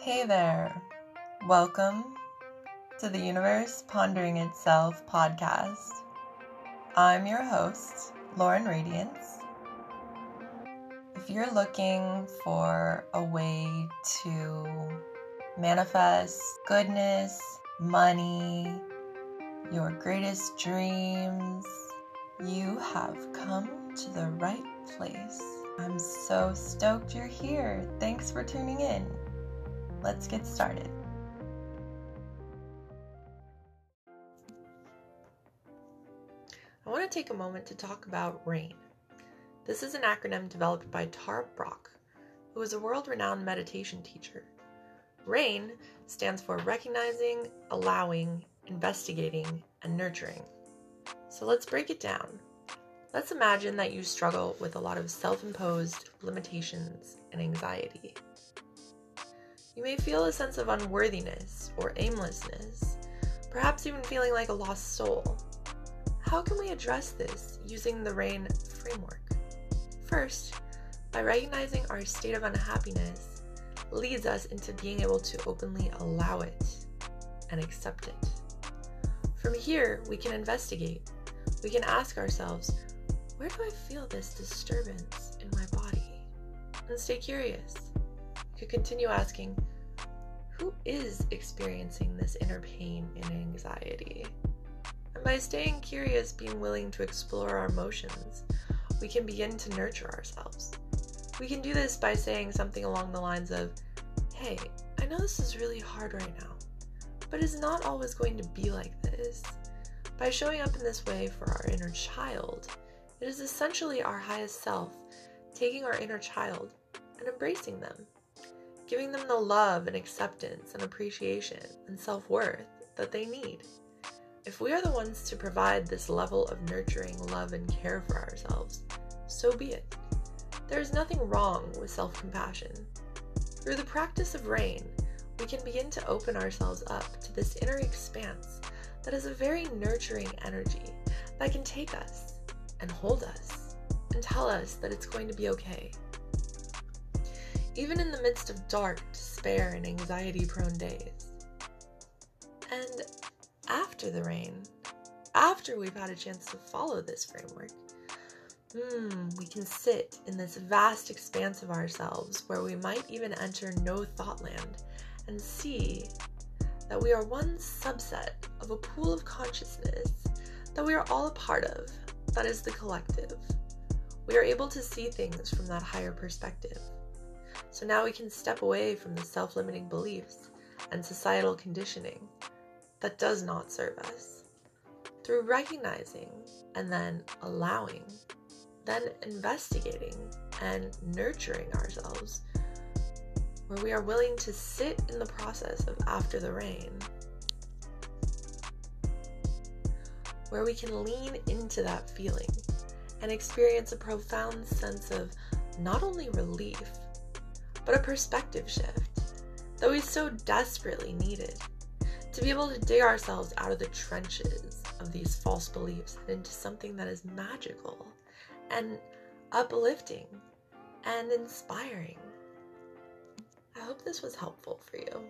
Hey there. Welcome to the Universe Pondering Itself podcast. I'm your host, Lauren Radiance. If you're looking for a way to manifest goodness, money, your greatest dreams, you have come to the right place. I'm so stoked you're here. Thanks for tuning in. Let's get started. I want to take a moment to talk about RAIN. This is an acronym developed by Tara Brach, who is a world renowned meditation teacher. RAIN stands for Recognizing, Allowing, Investigating, and Nurturing. So let's break it down. Let's imagine that you struggle with a lot of self imposed limitations and anxiety. You may feel a sense of unworthiness or aimlessness, perhaps even feeling like a lost soul. How can we address this using the RAIN framework? First, by recognizing our state of unhappiness leads us into being able to openly allow it and accept it. From here, we can investigate. We can ask ourselves, where do I feel this disturbance in my body? And stay curious. You could continue asking, who is experiencing this inner pain and anxiety? And by staying curious, being willing to explore our emotions, we can begin to nurture ourselves. We can do this by saying something along the lines of, Hey, I know this is really hard right now, but it's not always going to be like this. By showing up in this way for our inner child, it is essentially our highest self taking our inner child and embracing them, giving them the love and acceptance and appreciation and self worth that they need. If we are the ones to provide this level of nurturing love and care for ourselves, so be it. There is nothing wrong with self compassion. Through the practice of RAIN, we can begin to open ourselves up to this inner expanse that is a very nurturing energy that can take us and hold us and tell us that it's going to be okay. Even in the midst of dark, despair, and anxiety prone days. And after the rain, after we've had a chance to follow this framework, hmm, we can sit in this vast expanse of ourselves where we might even enter no thought land and see that we are one subset of a pool of consciousness that we are all a part of, that is the collective. We are able to see things from that higher perspective. So now we can step away from the self limiting beliefs and societal conditioning that does not serve us. Through recognizing and then allowing, then investigating and nurturing ourselves, where we are willing to sit in the process of after the rain, where we can lean into that feeling and experience a profound sense of not only relief, but a perspective shift that we so desperately needed to be able to dig ourselves out of the trenches of these false beliefs and into something that is magical and uplifting and inspiring. I hope this was helpful for you.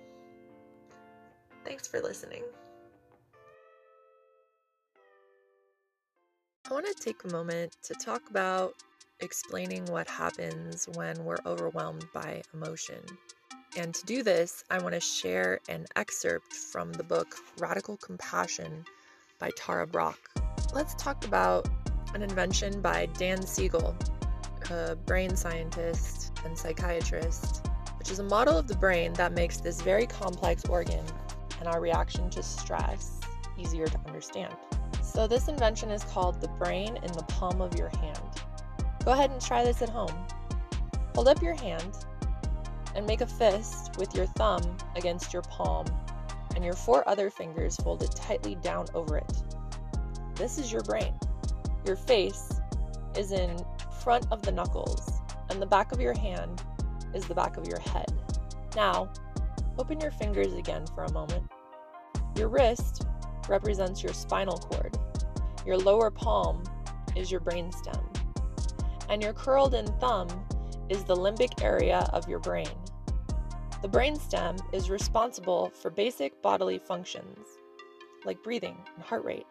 Thanks for listening. I want to take a moment to talk about explaining what happens when we're overwhelmed by emotion. And to do this, I want to share an excerpt from the book Radical Compassion by Tara Brach. Let's talk about an invention by Dan Siegel, a brain scientist and psychiatrist, which is a model of the brain that makes this very complex organ and our reaction to stress easier to understand. So, this invention is called the brain in the palm of your hand. Go ahead and try this at home. Hold up your hand and make a fist with your thumb against your palm and your four other fingers folded tightly down over it. This is your brain. Your face is in front of the knuckles, and the back of your hand is the back of your head. Now, open your fingers again for a moment. Your wrist represents your spinal cord. Your lower palm is your brainstem. And your curled in thumb is the limbic area of your brain. The brainstem is responsible for basic bodily functions like breathing and heart rate.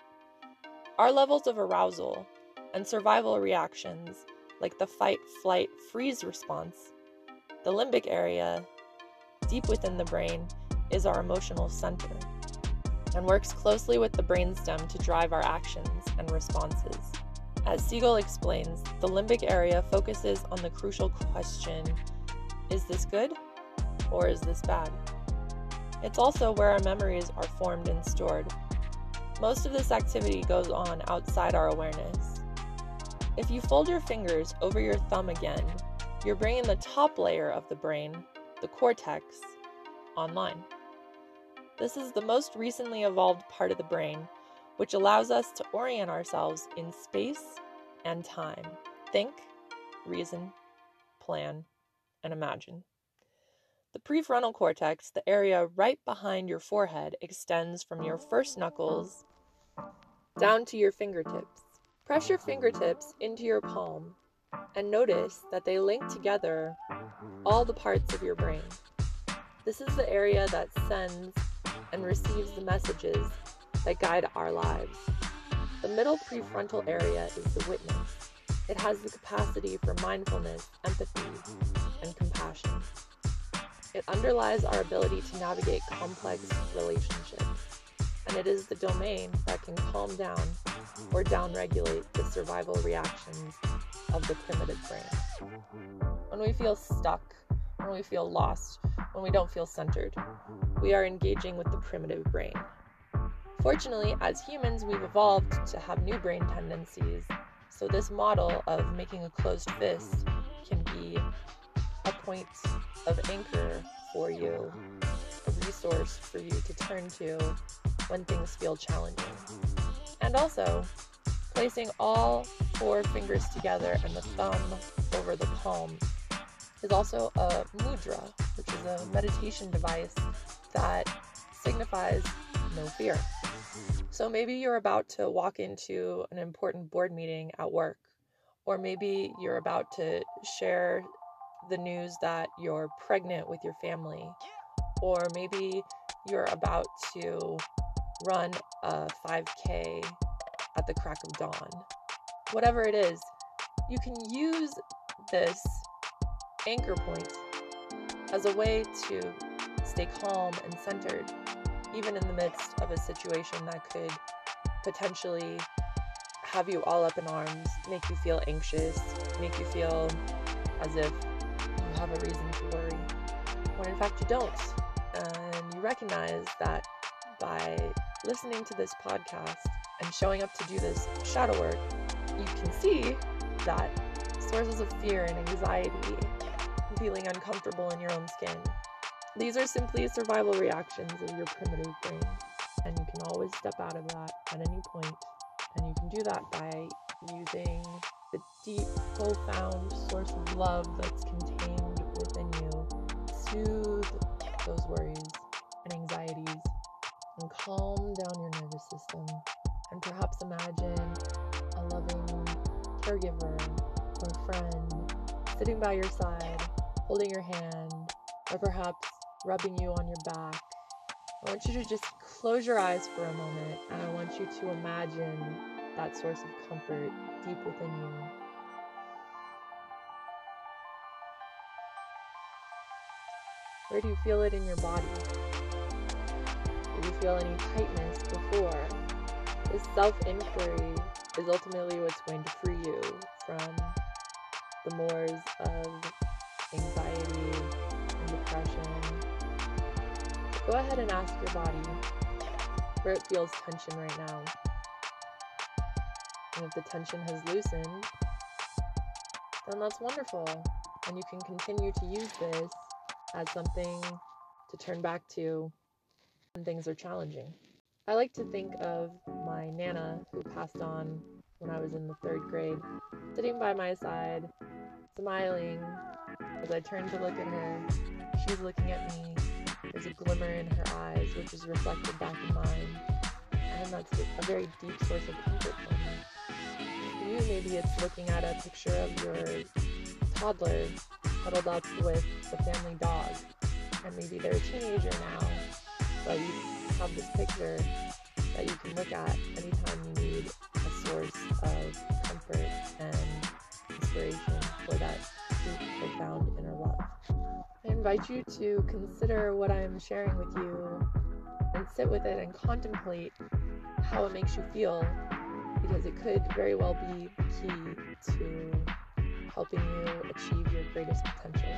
Our levels of arousal and survival reactions like the fight, flight, freeze response. The limbic area, deep within the brain, is our emotional center and works closely with the brainstem to drive our actions and responses. As Siegel explains, the limbic area focuses on the crucial question is this good or is this bad? It's also where our memories are formed and stored. Most of this activity goes on outside our awareness. If you fold your fingers over your thumb again, you're bringing the top layer of the brain, the cortex, online. This is the most recently evolved part of the brain, which allows us to orient ourselves in space and time. Think, reason, plan, and imagine. The prefrontal cortex, the area right behind your forehead, extends from your first knuckles down to your fingertips. Press your fingertips into your palm and notice that they link together all the parts of your brain. This is the area that sends and receives the messages that guide our lives. The middle prefrontal area is the witness. It has the capacity for mindfulness, empathy, and compassion. It underlies our ability to navigate complex relationships, and it is the domain that can calm down or downregulate the survival reactions of the primitive brain. When we feel stuck, when we feel lost, when we don't feel centered, we are engaging with the primitive brain. Fortunately, as humans, we've evolved to have new brain tendencies, so this model of making a closed fist can be a point of anchor for you, a resource for you to turn to when things feel challenging. And also, placing all four fingers together and the thumb over the palm is also a mudra, which is a meditation device that signifies no fear. So maybe you're about to walk into an important board meeting at work, or maybe you're about to share the news that you're pregnant with your family, or maybe you're about to run a 5K at the crack of dawn. Whatever it is, you can use this anchor point as a way to stay calm and centered, even in the midst of a situation that could potentially have you all up in arms, make you feel anxious, make you feel as if you have a reason to worry, when in fact you don't. And you recognize that by listening to this podcast and showing up to do this shadow work, you can see that sources of fear and anxiety, feeling uncomfortable in your own skin, these are simply survival reactions of your primitive brain, and you can always step out of that at any point. and you can do that by using the deep, profound source of love that's contained within you. Soothe those worries and anxieties and calm down your nervous system, and perhaps imagine a loving caregiver or friend sitting by your side, holding your hand, or perhaps rubbing you on your back. I want you to just close your eyes for a moment and I want you to imagine that source of comfort deep within you. Where do you feel it in your body? Did you feel any tightness before? This self inquiry is ultimately what's going to free you from the moors of anxiety and depression Go ahead and ask your body where it feels tension right now. And if the tension has loosened, then that's wonderful. And you can continue to use this as something to turn back to when things are challenging. I like to think of my Nana, who passed on when I was in the third grade, sitting by my side, smiling as I turned to look at her. She's looking at me, there's a glimmer in her eyes, which is reflected back in mine. And that's a very deep source of comfort for me. For you, maybe it's looking at a picture of your toddler huddled up with the family dog. and maybe they're a teenager now, but you have this picture that you can look at anytime you need a source of invite you to consider what I'm sharing with you and sit with it and contemplate how it makes you feel because it could very well be key to helping you achieve your greatest potential.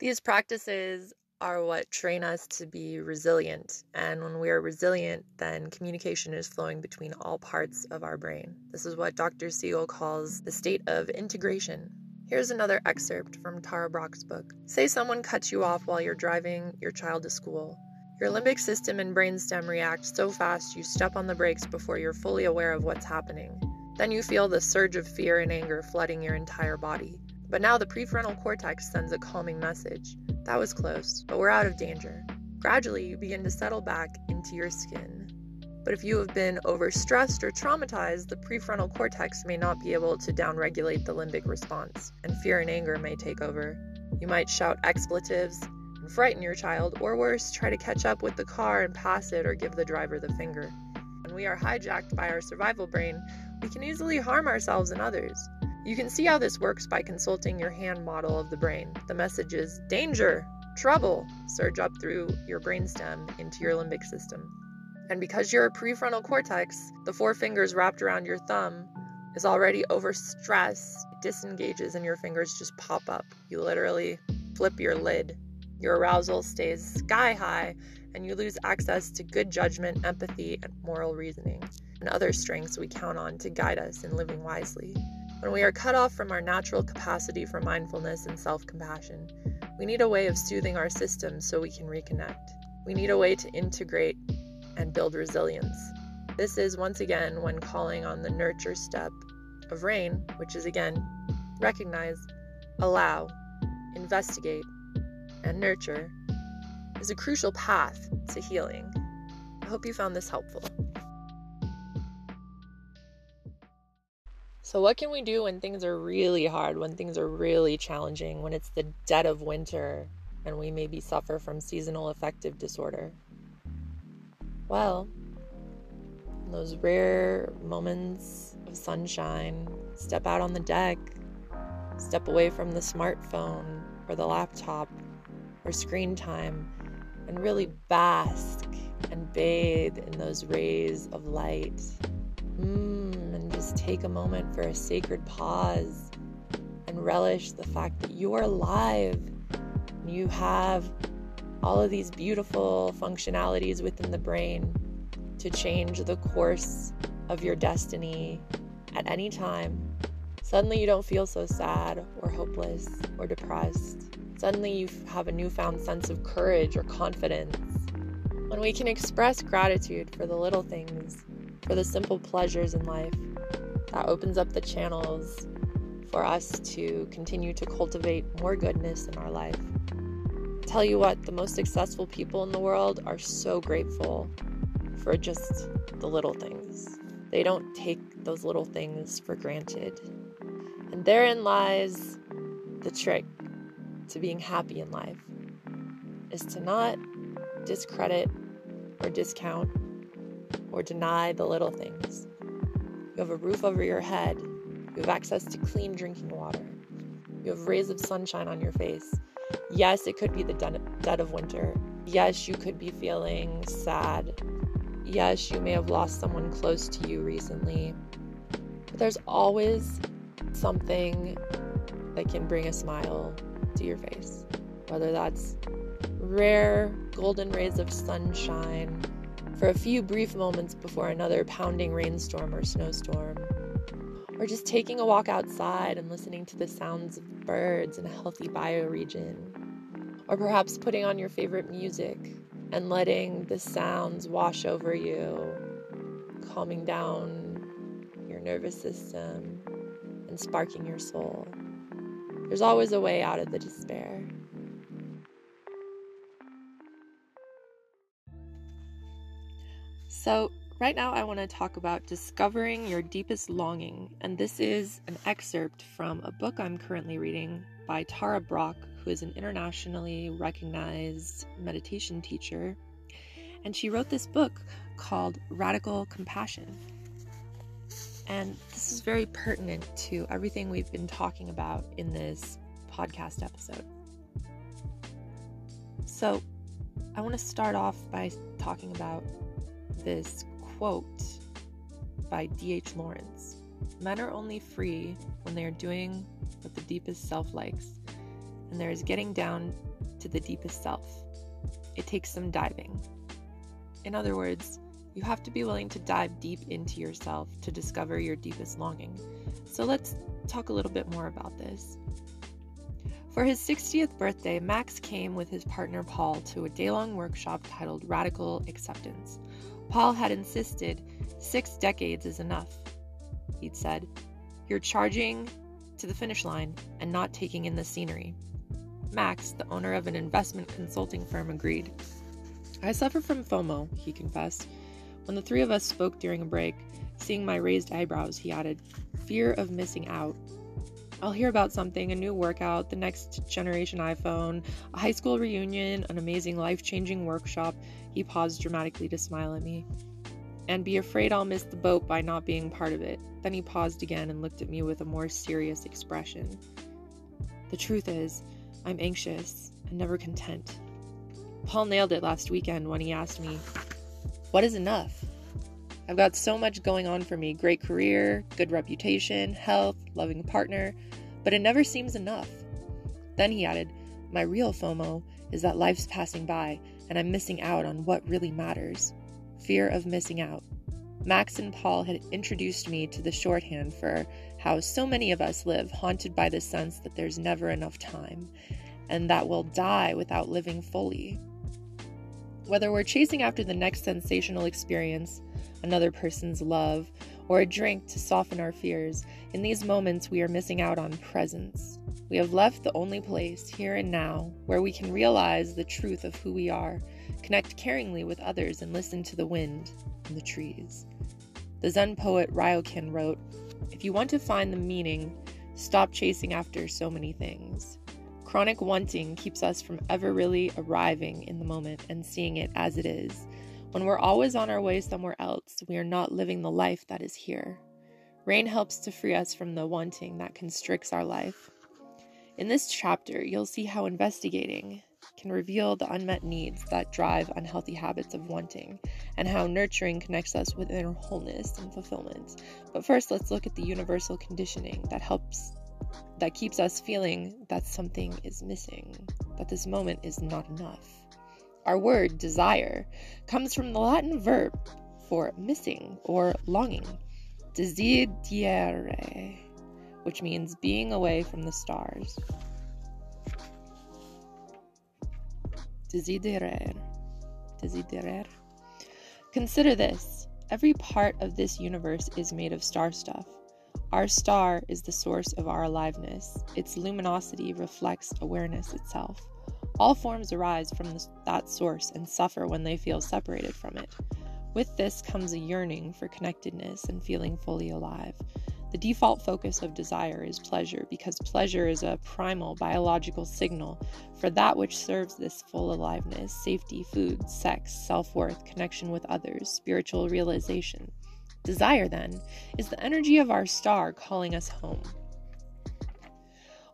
These practices are what train us to be resilient. And when we are resilient, then communication is flowing between all parts of our brain. This is what Dr. Siegel calls the state of integration. Here's another excerpt from Tara Brach's book. Say someone cuts you off while you're driving your child to school. Your limbic system and brainstem react so fast you step on the brakes before you're fully aware of what's happening. Then you feel the surge of fear and anger flooding your entire body. But now the prefrontal cortex sends a calming message. That was close, but we're out of danger. Gradually, you begin to settle back into your skin. But if you have been overstressed or traumatized, the prefrontal cortex may not be able to downregulate the limbic response, and fear and anger may take over. You might shout expletives and frighten your child, or worse, try to catch up with the car and pass it or give the driver the finger. When we are hijacked by our survival brain, we can easily harm ourselves and others. You can see how this works by consulting your hand model of the brain. The messages danger, trouble surge up through your brainstem into your limbic system. And because your prefrontal cortex, the four fingers wrapped around your thumb, is already overstressed, it disengages and your fingers just pop up. You literally flip your lid. Your arousal stays sky high, and you lose access to good judgment, empathy, and moral reasoning, and other strengths we count on to guide us in living wisely. When we are cut off from our natural capacity for mindfulness and self compassion, we need a way of soothing our system so we can reconnect. We need a way to integrate and build resilience. This is once again when calling on the nurture step of rain, which is again recognize, allow, investigate, and nurture, is a crucial path to healing. I hope you found this helpful. So, what can we do when things are really hard, when things are really challenging, when it's the dead of winter and we maybe suffer from seasonal affective disorder? Well, those rare moments of sunshine, step out on the deck, step away from the smartphone or the laptop or screen time, and really bask and bathe in those rays of light. Mm and just take a moment for a sacred pause and relish the fact that you're alive. You have all of these beautiful functionalities within the brain to change the course of your destiny at any time. Suddenly, you don't feel so sad or hopeless or depressed. Suddenly, you have a newfound sense of courage or confidence. When we can express gratitude for the little things, for the simple pleasures in life, that opens up the channels for us to continue to cultivate more goodness in our life. Tell you what, the most successful people in the world are so grateful for just the little things. They don't take those little things for granted. And therein lies the trick to being happy in life is to not discredit or discount or deny the little things. You have a roof over your head. You have access to clean drinking water. You have rays of sunshine on your face. Yes, it could be the dead of winter. Yes, you could be feeling sad. Yes, you may have lost someone close to you recently. But there's always something that can bring a smile to your face. Whether that's rare golden rays of sunshine for a few brief moments before another pounding rainstorm or snowstorm. Or just taking a walk outside and listening to the sounds of birds in a healthy bioregion. Or perhaps putting on your favorite music and letting the sounds wash over you, calming down your nervous system and sparking your soul. There's always a way out of the despair. So, right now, I want to talk about discovering your deepest longing, and this is an excerpt from a book I'm currently reading by Tara Brach, who is an internationally recognized meditation teacher. And she wrote this book called Radical Compassion. And this is very pertinent to everything we've been talking about in this podcast episode. So, I want to start off by talking about this quote by D.H. Lawrence Men are only free when they are doing what the deepest self likes, and there is getting down to the deepest self. It takes some diving. In other words, you have to be willing to dive deep into yourself to discover your deepest longing. So let's talk a little bit more about this. For his 60th birthday, Max came with his partner Paul to a day long workshop titled Radical Acceptance. Paul had insisted six decades is enough. He'd said, You're charging to the finish line and not taking in the scenery. Max, the owner of an investment consulting firm, agreed. I suffer from FOMO, he confessed. When the three of us spoke during a break, seeing my raised eyebrows, he added, Fear of missing out. I'll hear about something a new workout, the next generation iPhone, a high school reunion, an amazing life changing workshop. He paused dramatically to smile at me. And be afraid I'll miss the boat by not being part of it. Then he paused again and looked at me with a more serious expression. The truth is, I'm anxious and never content. Paul nailed it last weekend when he asked me, what is enough? I've got so much going on for me great career, good reputation, health, loving partner, but it never seems enough. Then he added, My real FOMO is that life's passing by and I'm missing out on what really matters. Fear of missing out. Max and Paul had introduced me to the shorthand for how so many of us live, haunted by the sense that there's never enough time and that we'll die without living fully. Whether we're chasing after the next sensational experience, another person's love, or a drink to soften our fears, in these moments we are missing out on presence. We have left the only place, here and now, where we can realize the truth of who we are, connect caringly with others, and listen to the wind and the trees. The Zen poet Ryokan wrote If you want to find the meaning, stop chasing after so many things. Chronic wanting keeps us from ever really arriving in the moment and seeing it as it is. When we're always on our way somewhere else, we are not living the life that is here. Rain helps to free us from the wanting that constricts our life. In this chapter, you'll see how investigating can reveal the unmet needs that drive unhealthy habits of wanting, and how nurturing connects us with inner wholeness and fulfillment. But first, let's look at the universal conditioning that helps that keeps us feeling that something is missing, that this moment is not enough. Our word desire comes from the Latin verb for missing or longing, desidere, which means being away from the stars. Desiderer. Desiderer. Consider this every part of this universe is made of star stuff. Our star is the source of our aliveness. Its luminosity reflects awareness itself. All forms arise from that source and suffer when they feel separated from it. With this comes a yearning for connectedness and feeling fully alive. The default focus of desire is pleasure because pleasure is a primal biological signal for that which serves this full aliveness safety, food, sex, self worth, connection with others, spiritual realization. Desire, then, is the energy of our star calling us home.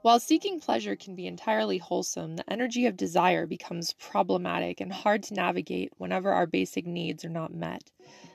While seeking pleasure can be entirely wholesome, the energy of desire becomes problematic and hard to navigate whenever our basic needs are not met.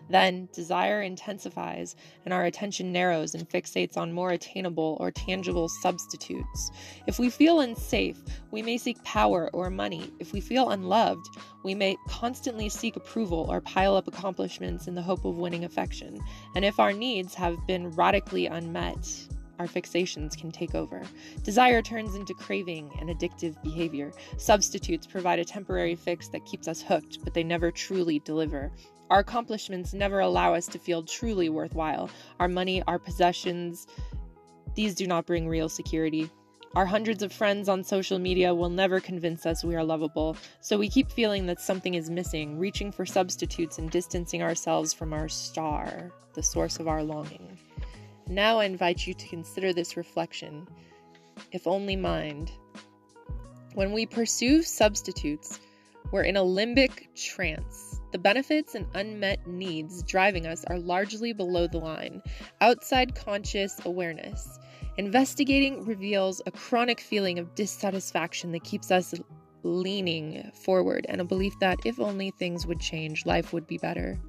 Then, desire intensifies, and our attention narrows and fixates on more attainable or tangible substitutes. If we feel unsafe, we may seek power or money. If we feel unloved, we may constantly seek approval or pile up accomplishments in the hope of winning affection. And if our needs have been radically unmet, our fixations can take over. Desire turns into craving and addictive behavior. Substitutes provide a temporary fix that keeps us hooked, but they never truly deliver. Our accomplishments never allow us to feel truly worthwhile. Our money, our possessions, these do not bring real security. Our hundreds of friends on social media will never convince us we are lovable, so we keep feeling that something is missing, reaching for substitutes and distancing ourselves from our star, the source of our longing. Now I invite you to consider this reflection. if only mind. When we pursue substitutes, we're in a limbic trance. The benefits and unmet needs driving us are largely below the line, outside conscious awareness. Investigating reveals a chronic feeling of dissatisfaction that keeps us leaning forward and a belief that if only things would change, life would be better.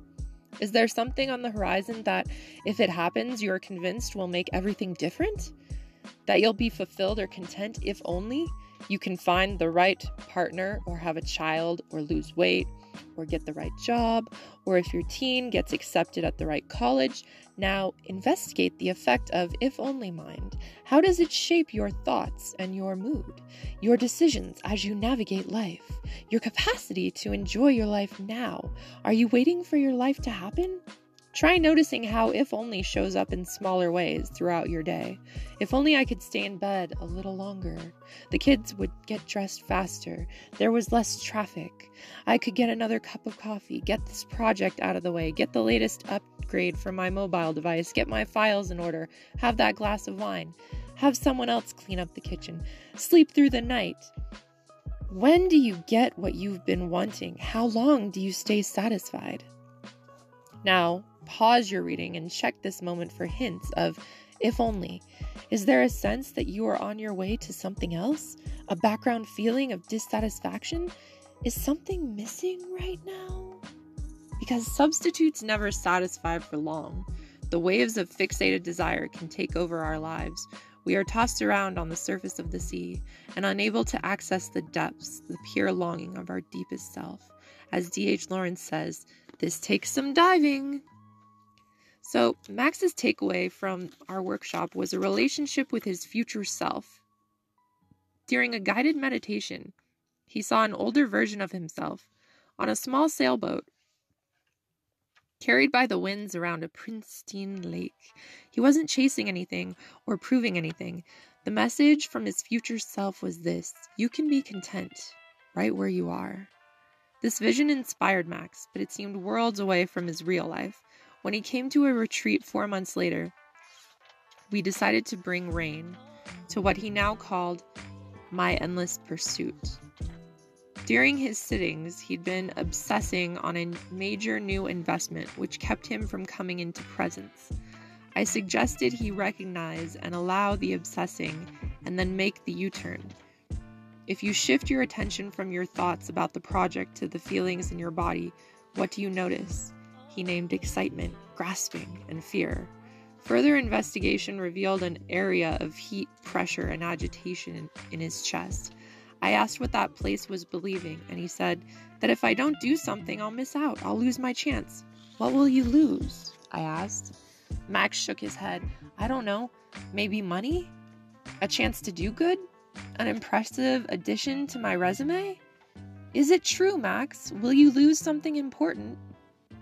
Is there something on the horizon that, if it happens, you're convinced will make everything different? That you'll be fulfilled or content if only you can find the right partner or have a child or lose weight or get the right job, or if your teen gets accepted at the right college. Now, investigate the effect of if only mind. How does it shape your thoughts and your mood, your decisions as you navigate life, your capacity to enjoy your life now? Are you waiting for your life to happen? Try noticing how if only shows up in smaller ways throughout your day. If only I could stay in bed a little longer. The kids would get dressed faster. There was less traffic. I could get another cup of coffee, get this project out of the way, get the latest upgrade for my mobile device, get my files in order, have that glass of wine, have someone else clean up the kitchen, sleep through the night. When do you get what you've been wanting? How long do you stay satisfied? Now, Pause your reading and check this moment for hints of if only. Is there a sense that you are on your way to something else? A background feeling of dissatisfaction? Is something missing right now? Because substitutes never satisfy for long. The waves of fixated desire can take over our lives. We are tossed around on the surface of the sea and unable to access the depths, the pure longing of our deepest self. As D.H. Lawrence says, this takes some diving. So, Max's takeaway from our workshop was a relationship with his future self. During a guided meditation, he saw an older version of himself on a small sailboat carried by the winds around a pristine lake. He wasn't chasing anything or proving anything. The message from his future self was this you can be content right where you are. This vision inspired Max, but it seemed worlds away from his real life. When he came to a retreat four months later, we decided to bring Rain to what he now called my endless pursuit. During his sittings, he'd been obsessing on a major new investment which kept him from coming into presence. I suggested he recognize and allow the obsessing and then make the U turn. If you shift your attention from your thoughts about the project to the feelings in your body, what do you notice? He named excitement, grasping, and fear. Further investigation revealed an area of heat, pressure, and agitation in his chest. I asked what that place was believing, and he said that if I don't do something, I'll miss out. I'll lose my chance. What will you lose? I asked. Max shook his head. I don't know. Maybe money? A chance to do good? An impressive addition to my resume? Is it true, Max? Will you lose something important?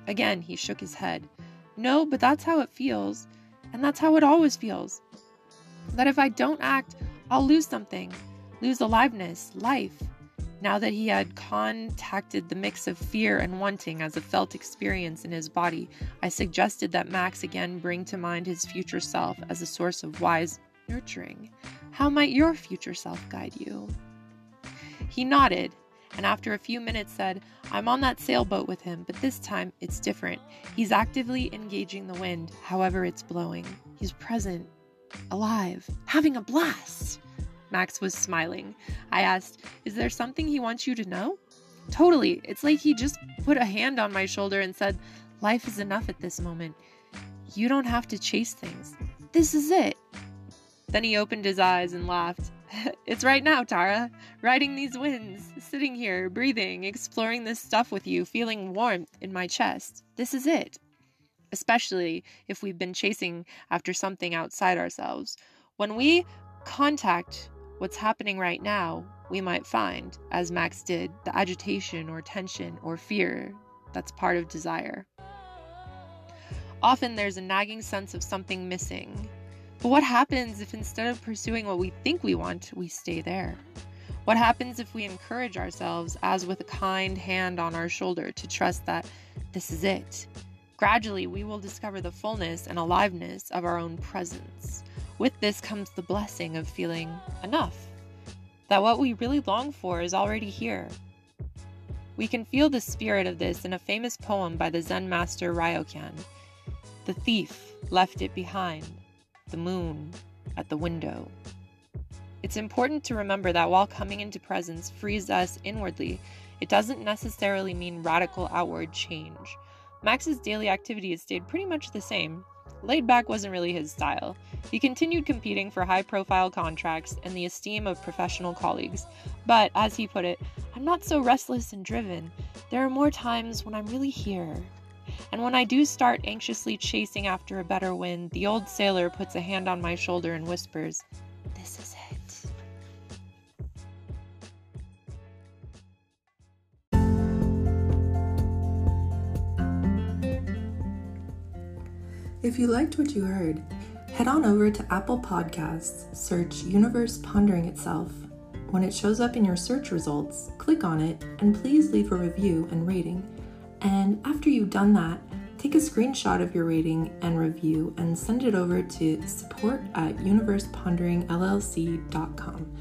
Again, he shook his head. No, but that's how it feels. And that's how it always feels. That if I don't act, I'll lose something, lose aliveness, life. Now that he had contacted the mix of fear and wanting as a felt experience in his body, I suggested that Max again bring to mind his future self as a source of wise nurturing. How might your future self guide you? He nodded, and after a few minutes said, I'm on that sailboat with him, but this time it's different. He's actively engaging the wind, however it's blowing. He's present, alive, having a blast. Max was smiling. I asked, Is there something he wants you to know? Totally. It's like he just put a hand on my shoulder and said, Life is enough at this moment. You don't have to chase things. This is it. Then he opened his eyes and laughed. it's right now, Tara. Riding these winds, sitting here, breathing, exploring this stuff with you, feeling warmth in my chest. This is it. Especially if we've been chasing after something outside ourselves. When we contact what's happening right now, we might find, as Max did, the agitation or tension or fear that's part of desire. Often there's a nagging sense of something missing, but what happens if instead of pursuing what we think we want, we stay there? What happens if we encourage ourselves, as with a kind hand on our shoulder, to trust that this is it? Gradually, we will discover the fullness and aliveness of our own presence. With this comes the blessing of feeling enough, that what we really long for is already here. We can feel the spirit of this in a famous poem by the Zen master Ryokan. The thief left it behind, the moon at the window. It's important to remember that while coming into presence frees us inwardly, it doesn't necessarily mean radical outward change. Max's daily activities stayed pretty much the same. Laid back wasn't really his style. He continued competing for high profile contracts and the esteem of professional colleagues. But, as he put it, I'm not so restless and driven. There are more times when I'm really here. And when I do start anxiously chasing after a better wind, the old sailor puts a hand on my shoulder and whispers, This is it. If you liked what you heard, head on over to Apple Podcasts, search Universe Pondering Itself. When it shows up in your search results, click on it and please leave a review and rating. And after you've done that, take a screenshot of your rating and review and send it over to support at universeponderingllc.com.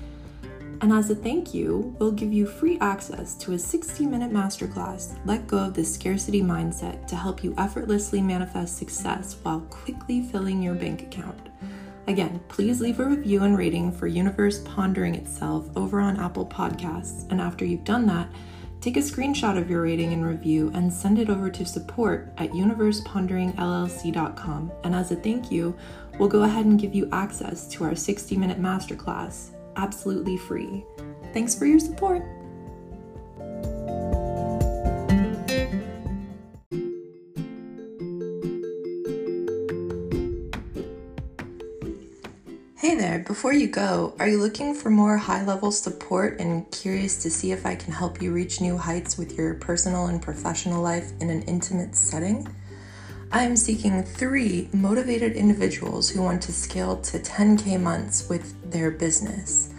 And as a thank you, we'll give you free access to a 60 minute masterclass, Let Go of the Scarcity Mindset, to help you effortlessly manifest success while quickly filling your bank account. Again, please leave a review and rating for Universe Pondering Itself over on Apple Podcasts. And after you've done that, take a screenshot of your rating and review and send it over to support at universeponderingllc.com. And as a thank you, we'll go ahead and give you access to our 60 minute masterclass absolutely free. Thanks for your support. Before you go, are you looking for more high level support and curious to see if I can help you reach new heights with your personal and professional life in an intimate setting? I am seeking three motivated individuals who want to scale to 10K months with their business.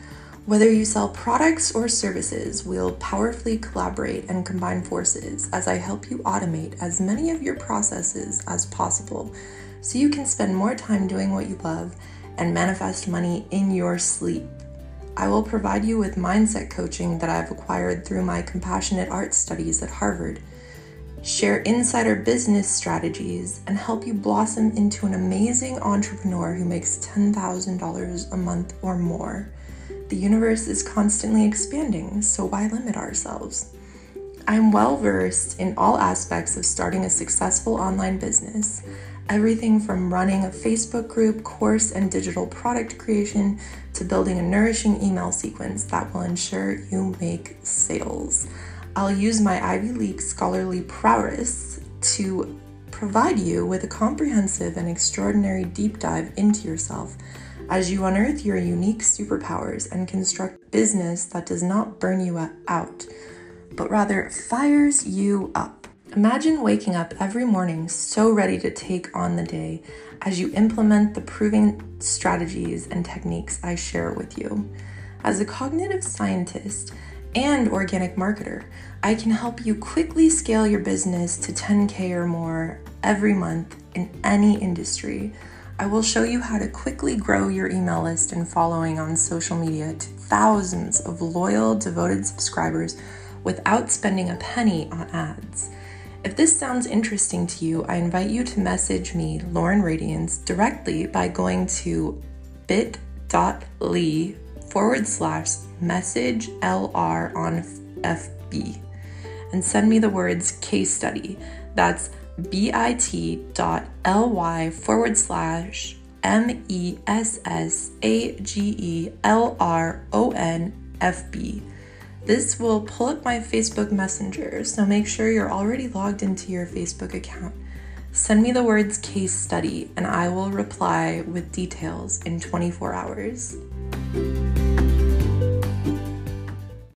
Whether you sell products or services, we'll powerfully collaborate and combine forces as I help you automate as many of your processes as possible so you can spend more time doing what you love and manifest money in your sleep. I will provide you with mindset coaching that I've acquired through my compassionate art studies at Harvard share insider business strategies, and help you blossom into an amazing entrepreneur who makes $10,000 a month or more. The universe is constantly expanding, so why limit ourselves? I'm well versed in all aspects of starting a successful online business. Everything from running a Facebook group, course, and digital product creation to building a nourishing email sequence that will ensure you make sales. I'll use my Ivy League scholarly prowess to provide you with a comprehensive and extraordinary deep dive into yourself as you unearth your unique superpowers and construct business that does not burn you out, but rather fires you up. Imagine waking up every morning so ready to take on the day as you implement the proven strategies and techniques I share with you. As a cognitive scientist, and organic marketer. I can help you quickly scale your business to 10K or more every month in any industry. I will show you how to quickly grow your email list and following on social media to thousands of loyal, devoted subscribers without spending a penny on ads. If this sounds interesting to you, I invite you to message me, Lauren Radiance, directly by going to bit.ly forward slash message LR on FB and send me the words case study. That's bit.ly forward slash M E S S A G E L R O N F B. This will pull up my Facebook Messenger, so make sure you're already logged into your Facebook account. Send me the words case study, and I will reply with details in 24 hours.